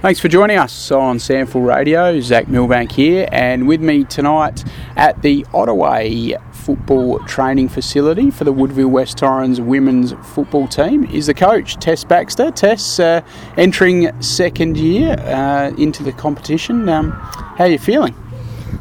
Thanks for joining us on SANFL Radio. Zach Milbank here, and with me tonight at the Ottaway football training facility for the Woodville West Torrens women's football team is the coach, Tess Baxter. Tess, uh, entering second year uh, into the competition. Um, how are you feeling?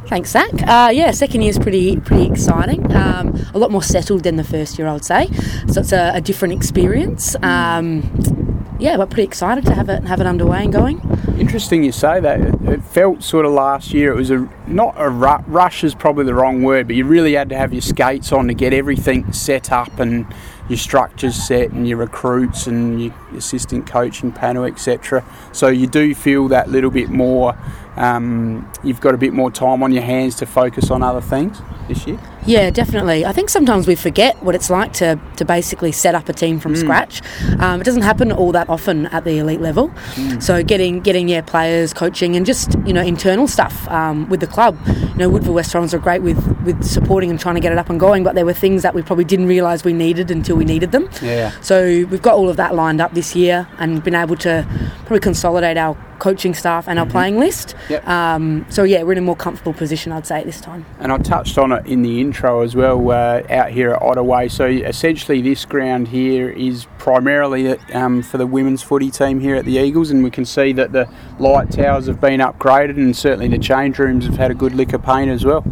Thanks, Zach. Uh, yeah, second year is pretty pretty exciting. Um, a lot more settled than the first year, I would say. So it's a, a different experience. Um, yeah, we're pretty excited to have it have it underway and going. Interesting you say that. It, felt sort of last year it was a not a ru- rush is probably the wrong word, but you really had to have your skates on to get everything set up and your structures set and your recruits and your assistant coaching panel, etc. So you do feel that little bit more. Um, you've got a bit more time on your hands to focus on other things this year. Yeah, definitely. I think sometimes we forget what it's like to, to basically set up a team from mm. scratch. Um, it doesn't happen all that often at the elite level. Mm. So getting getting yeah players, coaching, and just you know internal stuff um, with the club. You know, Woodville West Torrens are great with with supporting and trying to get it up and going, but there were things that we probably didn't realise we needed until we needed them. Yeah. So we've got all of that lined up this year and been able to probably consolidate our coaching staff and our mm-hmm. playing list. Yep. Um, so yeah, we're in a more comfortable position, I'd say, at this time. And I touched on it in the intro as well uh, out here at Ottaway. So essentially, this ground here is primarily um, for the women's footy team here at the Eagles, and we can see that the light towers have been upgraded, and certainly the change rooms have had a good lick of paint as well.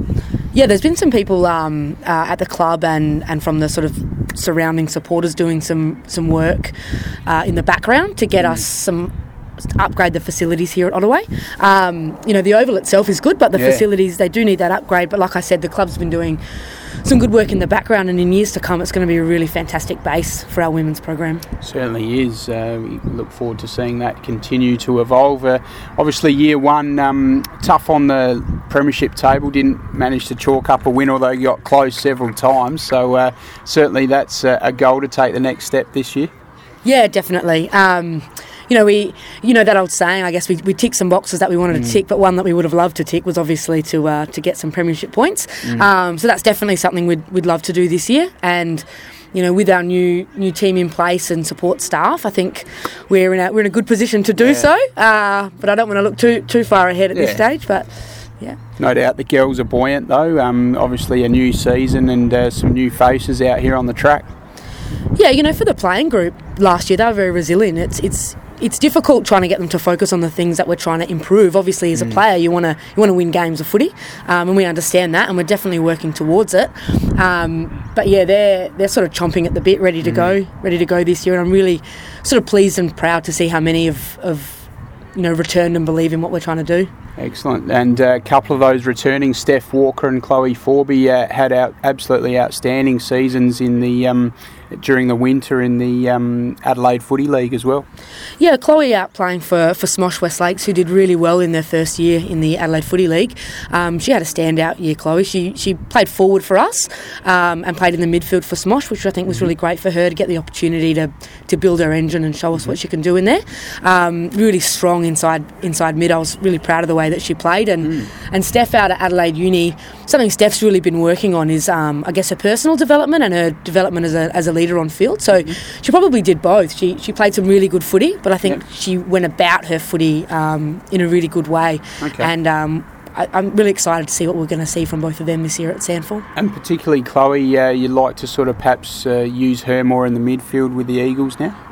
Yeah, there's been some people um, uh, at the club and, and from the sort of surrounding supporters doing some some work uh, in the background to get mm. us some upgrade the facilities here at Ottaway. Um, you know, the oval itself is good, but the yeah. facilities they do need that upgrade. But like I said, the club's been doing some good work in the background, and in years to come, it's going to be a really fantastic base for our women's program. Certainly is. Uh, we look forward to seeing that continue to evolve. Uh, obviously, year one um, tough on the premiership table. Didn't manage to chalk up a win, although you got close several times. So uh, certainly that's a goal to take the next step this year. Yeah, definitely. Um, you know, we, you know, that old saying. I guess we, we ticked some boxes that we wanted mm. to tick, but one that we would have loved to tick was obviously to uh, to get some premiership points. Mm. Um, so that's definitely something we'd we'd love to do this year, and you know, with our new new team in place and support staff, I think we're in a we're in a good position to do yeah. so. Uh, but I don't want to look too too far ahead at yeah. this stage. But yeah, no doubt the girls are buoyant though. Um, obviously, a new season and uh, some new faces out here on the track. Yeah, you know, for the playing group last year, they were very resilient. It's it's it's difficult trying to get them to focus on the things that we're trying to improve. Obviously, as a mm. player, you want to you want to win games of footy, um, and we understand that, and we're definitely working towards it. Um, but yeah, they're they're sort of chomping at the bit, ready to mm. go, ready to go this year, and I'm really sort of pleased and proud to see how many of, of you know returned and believe in what we're trying to do. Excellent. And uh, a couple of those returning, Steph Walker and Chloe Forby, uh, had out absolutely outstanding seasons in the um, during the winter in the um, Adelaide Footy League as well. Yeah, Chloe out playing for, for Smosh West Lakes, who did really well in their first year in the Adelaide Footy League. Um, she had a standout year, Chloe. She she played forward for us um, and played in the midfield for Smosh, which I think was really great for her to get the opportunity to, to build her engine and show us what she can do in there. Um, really strong inside inside mid. I was really proud of the way that she played. And, mm. and Steph out at Adelaide Uni, something Steph's really been working on is, um, I guess, her personal development and her development as a, as a leader on field. So mm-hmm. she probably did both. She, she played some really good footy, but I think she went about her footy um, in a really good way. Okay. And um, I, am really excited to see what we're going to see from both of them this year at SANFL. And particularly Chloe, uh, you'd like to sort of perhaps uh, use her more in the midfield with the Eagles now?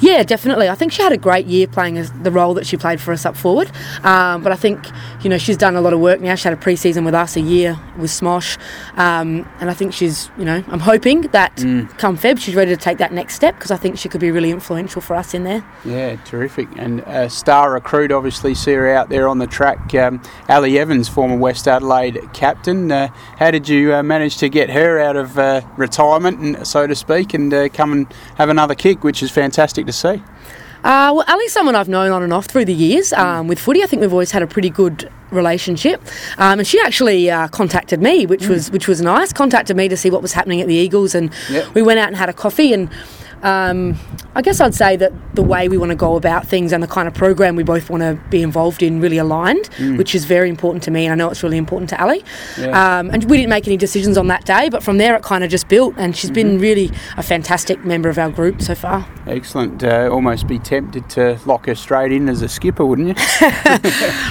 Yeah, definitely. I think she had a great year playing the role that she played for us up forward. Um, but I think you know she's done a lot of work now. She had a pre-season with us, a year with Smosh, um, and I think she's you know I'm hoping that mm. come Feb she's ready to take that next step because I think she could be really influential for us in there. Yeah, terrific. And a star recruit, obviously, see her out there on the track. Um, Ali Evans, former West Adelaide captain. Uh, how did you uh, manage to get her out of uh, retirement, and so to speak, and uh, come and have another kick, which is fantastic to see? Uh, well, Ali's someone I've known on and off through the years um, with footy. I think we've always had a pretty good relationship. Um, and she actually uh, contacted me, which mm. was which was nice. Contacted me to see what was happening at the Eagles, and yep. we went out and had a coffee and Um, I guess I'd say that the way we want to go about things and the kind of program we both want to be involved in really aligned, mm. which is very important to me, and I know it's really important to Ali. Yeah. Um, and we didn't make any decisions on that day, but from there it kind of just built, and she's mm-hmm. been really a fantastic member of our group so far. Excellent. Uh, almost be tempted to lock her straight in as a skipper, wouldn't you?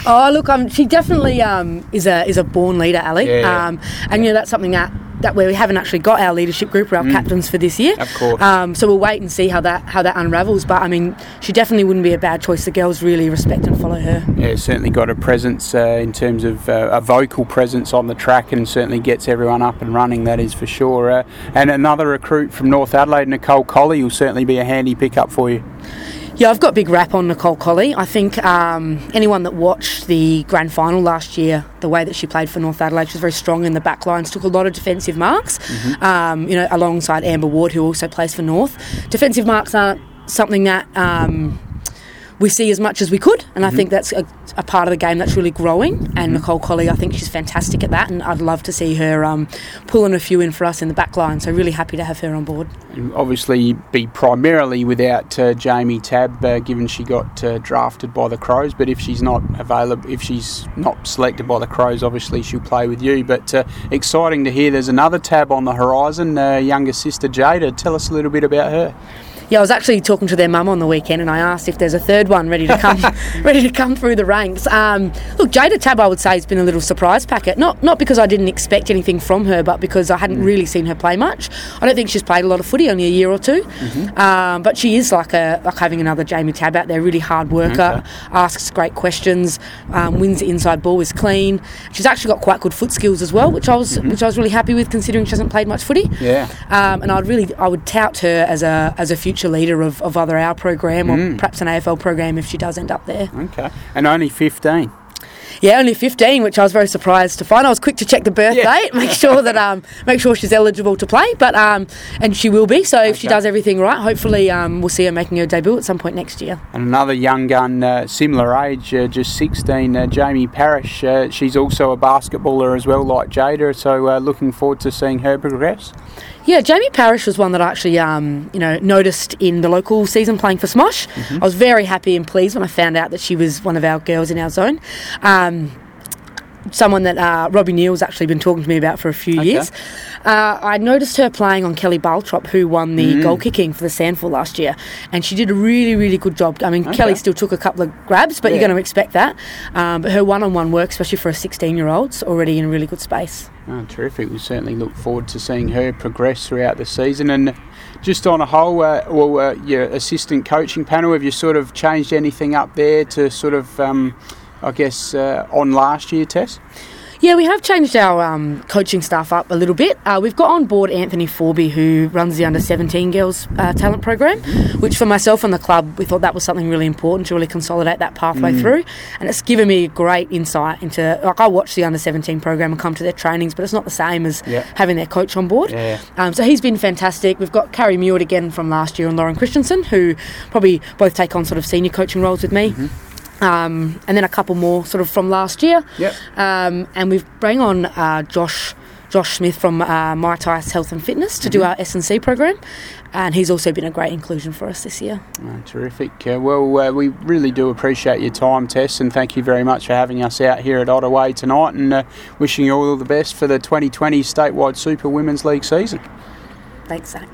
oh, look, um, she definitely um, is a is a born leader, Ali. Yeah. Um, and you know that's something that that we haven't actually got our leadership group or our mm. captains for this year. Of course. Um, so we'll wait and see how that how that unravels. But I mean, she definitely wouldn't be a bad choice. The girls really respect and follow her. Yeah, certainly got a presence uh, in terms of uh, a vocal presence on the track, and certainly gets everyone up and running. That is for sure. Uh, and another recruit from North Adelaide, Nicole Colley, will certainly be a handy pickup for you. Yeah, I've got big rap on Nicole Colley. I think um, anyone that watched the grand final last year, the way that she played for North Adelaide, she was very strong in the back lines, took a lot of defensive marks, mm-hmm. um, you know, alongside Amber Ward, who also plays for North. Defensive marks aren't something that. Um, we see as much as we could, and mm-hmm. I think that's a, a, part of the game that's really growing. And mm-hmm. Nicole Colley, I think she's fantastic at that, and I'd love to see her um, pulling a few in for us in the back line. So really happy to have her on board. And obviously, be primarily without uh, Jamie Tabb, uh, given she got uh, drafted by the Crows. But if she's not available, if she's not selected by the Crows, obviously she'll play with you. But uh, exciting to hear there's another Tabb on the horizon. Uh, younger sister Jada, tell us a little bit about her yeah, I was actually talking to their mum on the weekend, and I asked if there's a third one ready to come, ready to come through the ranks. Um, look, Jada Tabb, I would say, has been a little surprise packet. Not not because I didn't expect anything from her, but because I hadn't mm. really seen her play much. I don't think she's played a lot of footy, only a year or 2 mm-hmm. um, but she is like a like having another Jamie Tabb out there, really hard worker, okay. asks great questions, um, wins the inside ball, is clean. She's actually got quite good foot skills as well, which I was mm-hmm. which I was really happy with, considering she hasn't played much footy. Yeah, um, and I'd really I would tout her as a as a future future leader of, of either our program or mm. perhaps an AFL program if she does end up there. Okay. And only 15? Yeah, only 15, which I was very surprised to find. I was quick to check the birth yeah. date, make sure that um, make sure she's eligible to play, but um, and she will be. So if okay. she does everything right, hopefully um, we'll see her making her debut at some point next year. And another young gun, uh, similar age, uh, just 16, uh, Jamie Parrish. Uh, she's also a basketballer as well, like Jada. So uh, looking forward to seeing her progress. Yeah, Jamie Parrish was one that I actually, um, you know, noticed in the local season playing for Smosh. Mm-hmm. I was very happy and pleased when I found out that she was one of our girls in our zone. Um, someone that uh, Robbie Neal's actually been talking to me about for a few okay. years. Uh, I noticed her playing on Kelly Baltrop, who won the mm. goal kicking for the SANFL last year, and she did a really, really good job. I mean, okay. Kelly still took a couple of grabs, but yeah. you're going to expect that. Um, but her one-on-one work, especially for a 16-year-old, is already in a really good space. Oh, terrific! We certainly look forward to seeing her progress throughout the season and just on a whole, uh, well, uh, your assistant coaching panel, have you sort of changed anything up there to sort of um, I guess, uh, on last year, Tess? Yeah, we have changed our um, coaching staff up a little bit. Uh, we've got on board Anthony Forby, who runs the under 17 girls uh, talent program, which for myself and the club, we thought that was something really important to really consolidate that pathway mm. through. And it's given me great insight into, like, I watch the under 17 program and come to their trainings, but it's not the same as yeah. having their coach on board. Yeah. Um, so he's been fantastic. We've got Carrie Meward again from last year and Lauren Christensen, who probably both take on sort of senior coaching roles with me. Mm-hmm. Um, and then a couple more sort of from last year. Yep. Um, and we've bring on uh, Josh Josh Smith from uh, Mightice Health and Fitness to mm-hmm. do our S and C program, and he's also been a great inclusion for us this year. Oh, terrific. Uh, well, uh, we really do appreciate your time, Tess, and thank you very much for having us out here at Ottaway tonight, and uh, wishing you all the best for the 2020 statewide Super Women's League season. Thanks, Zach.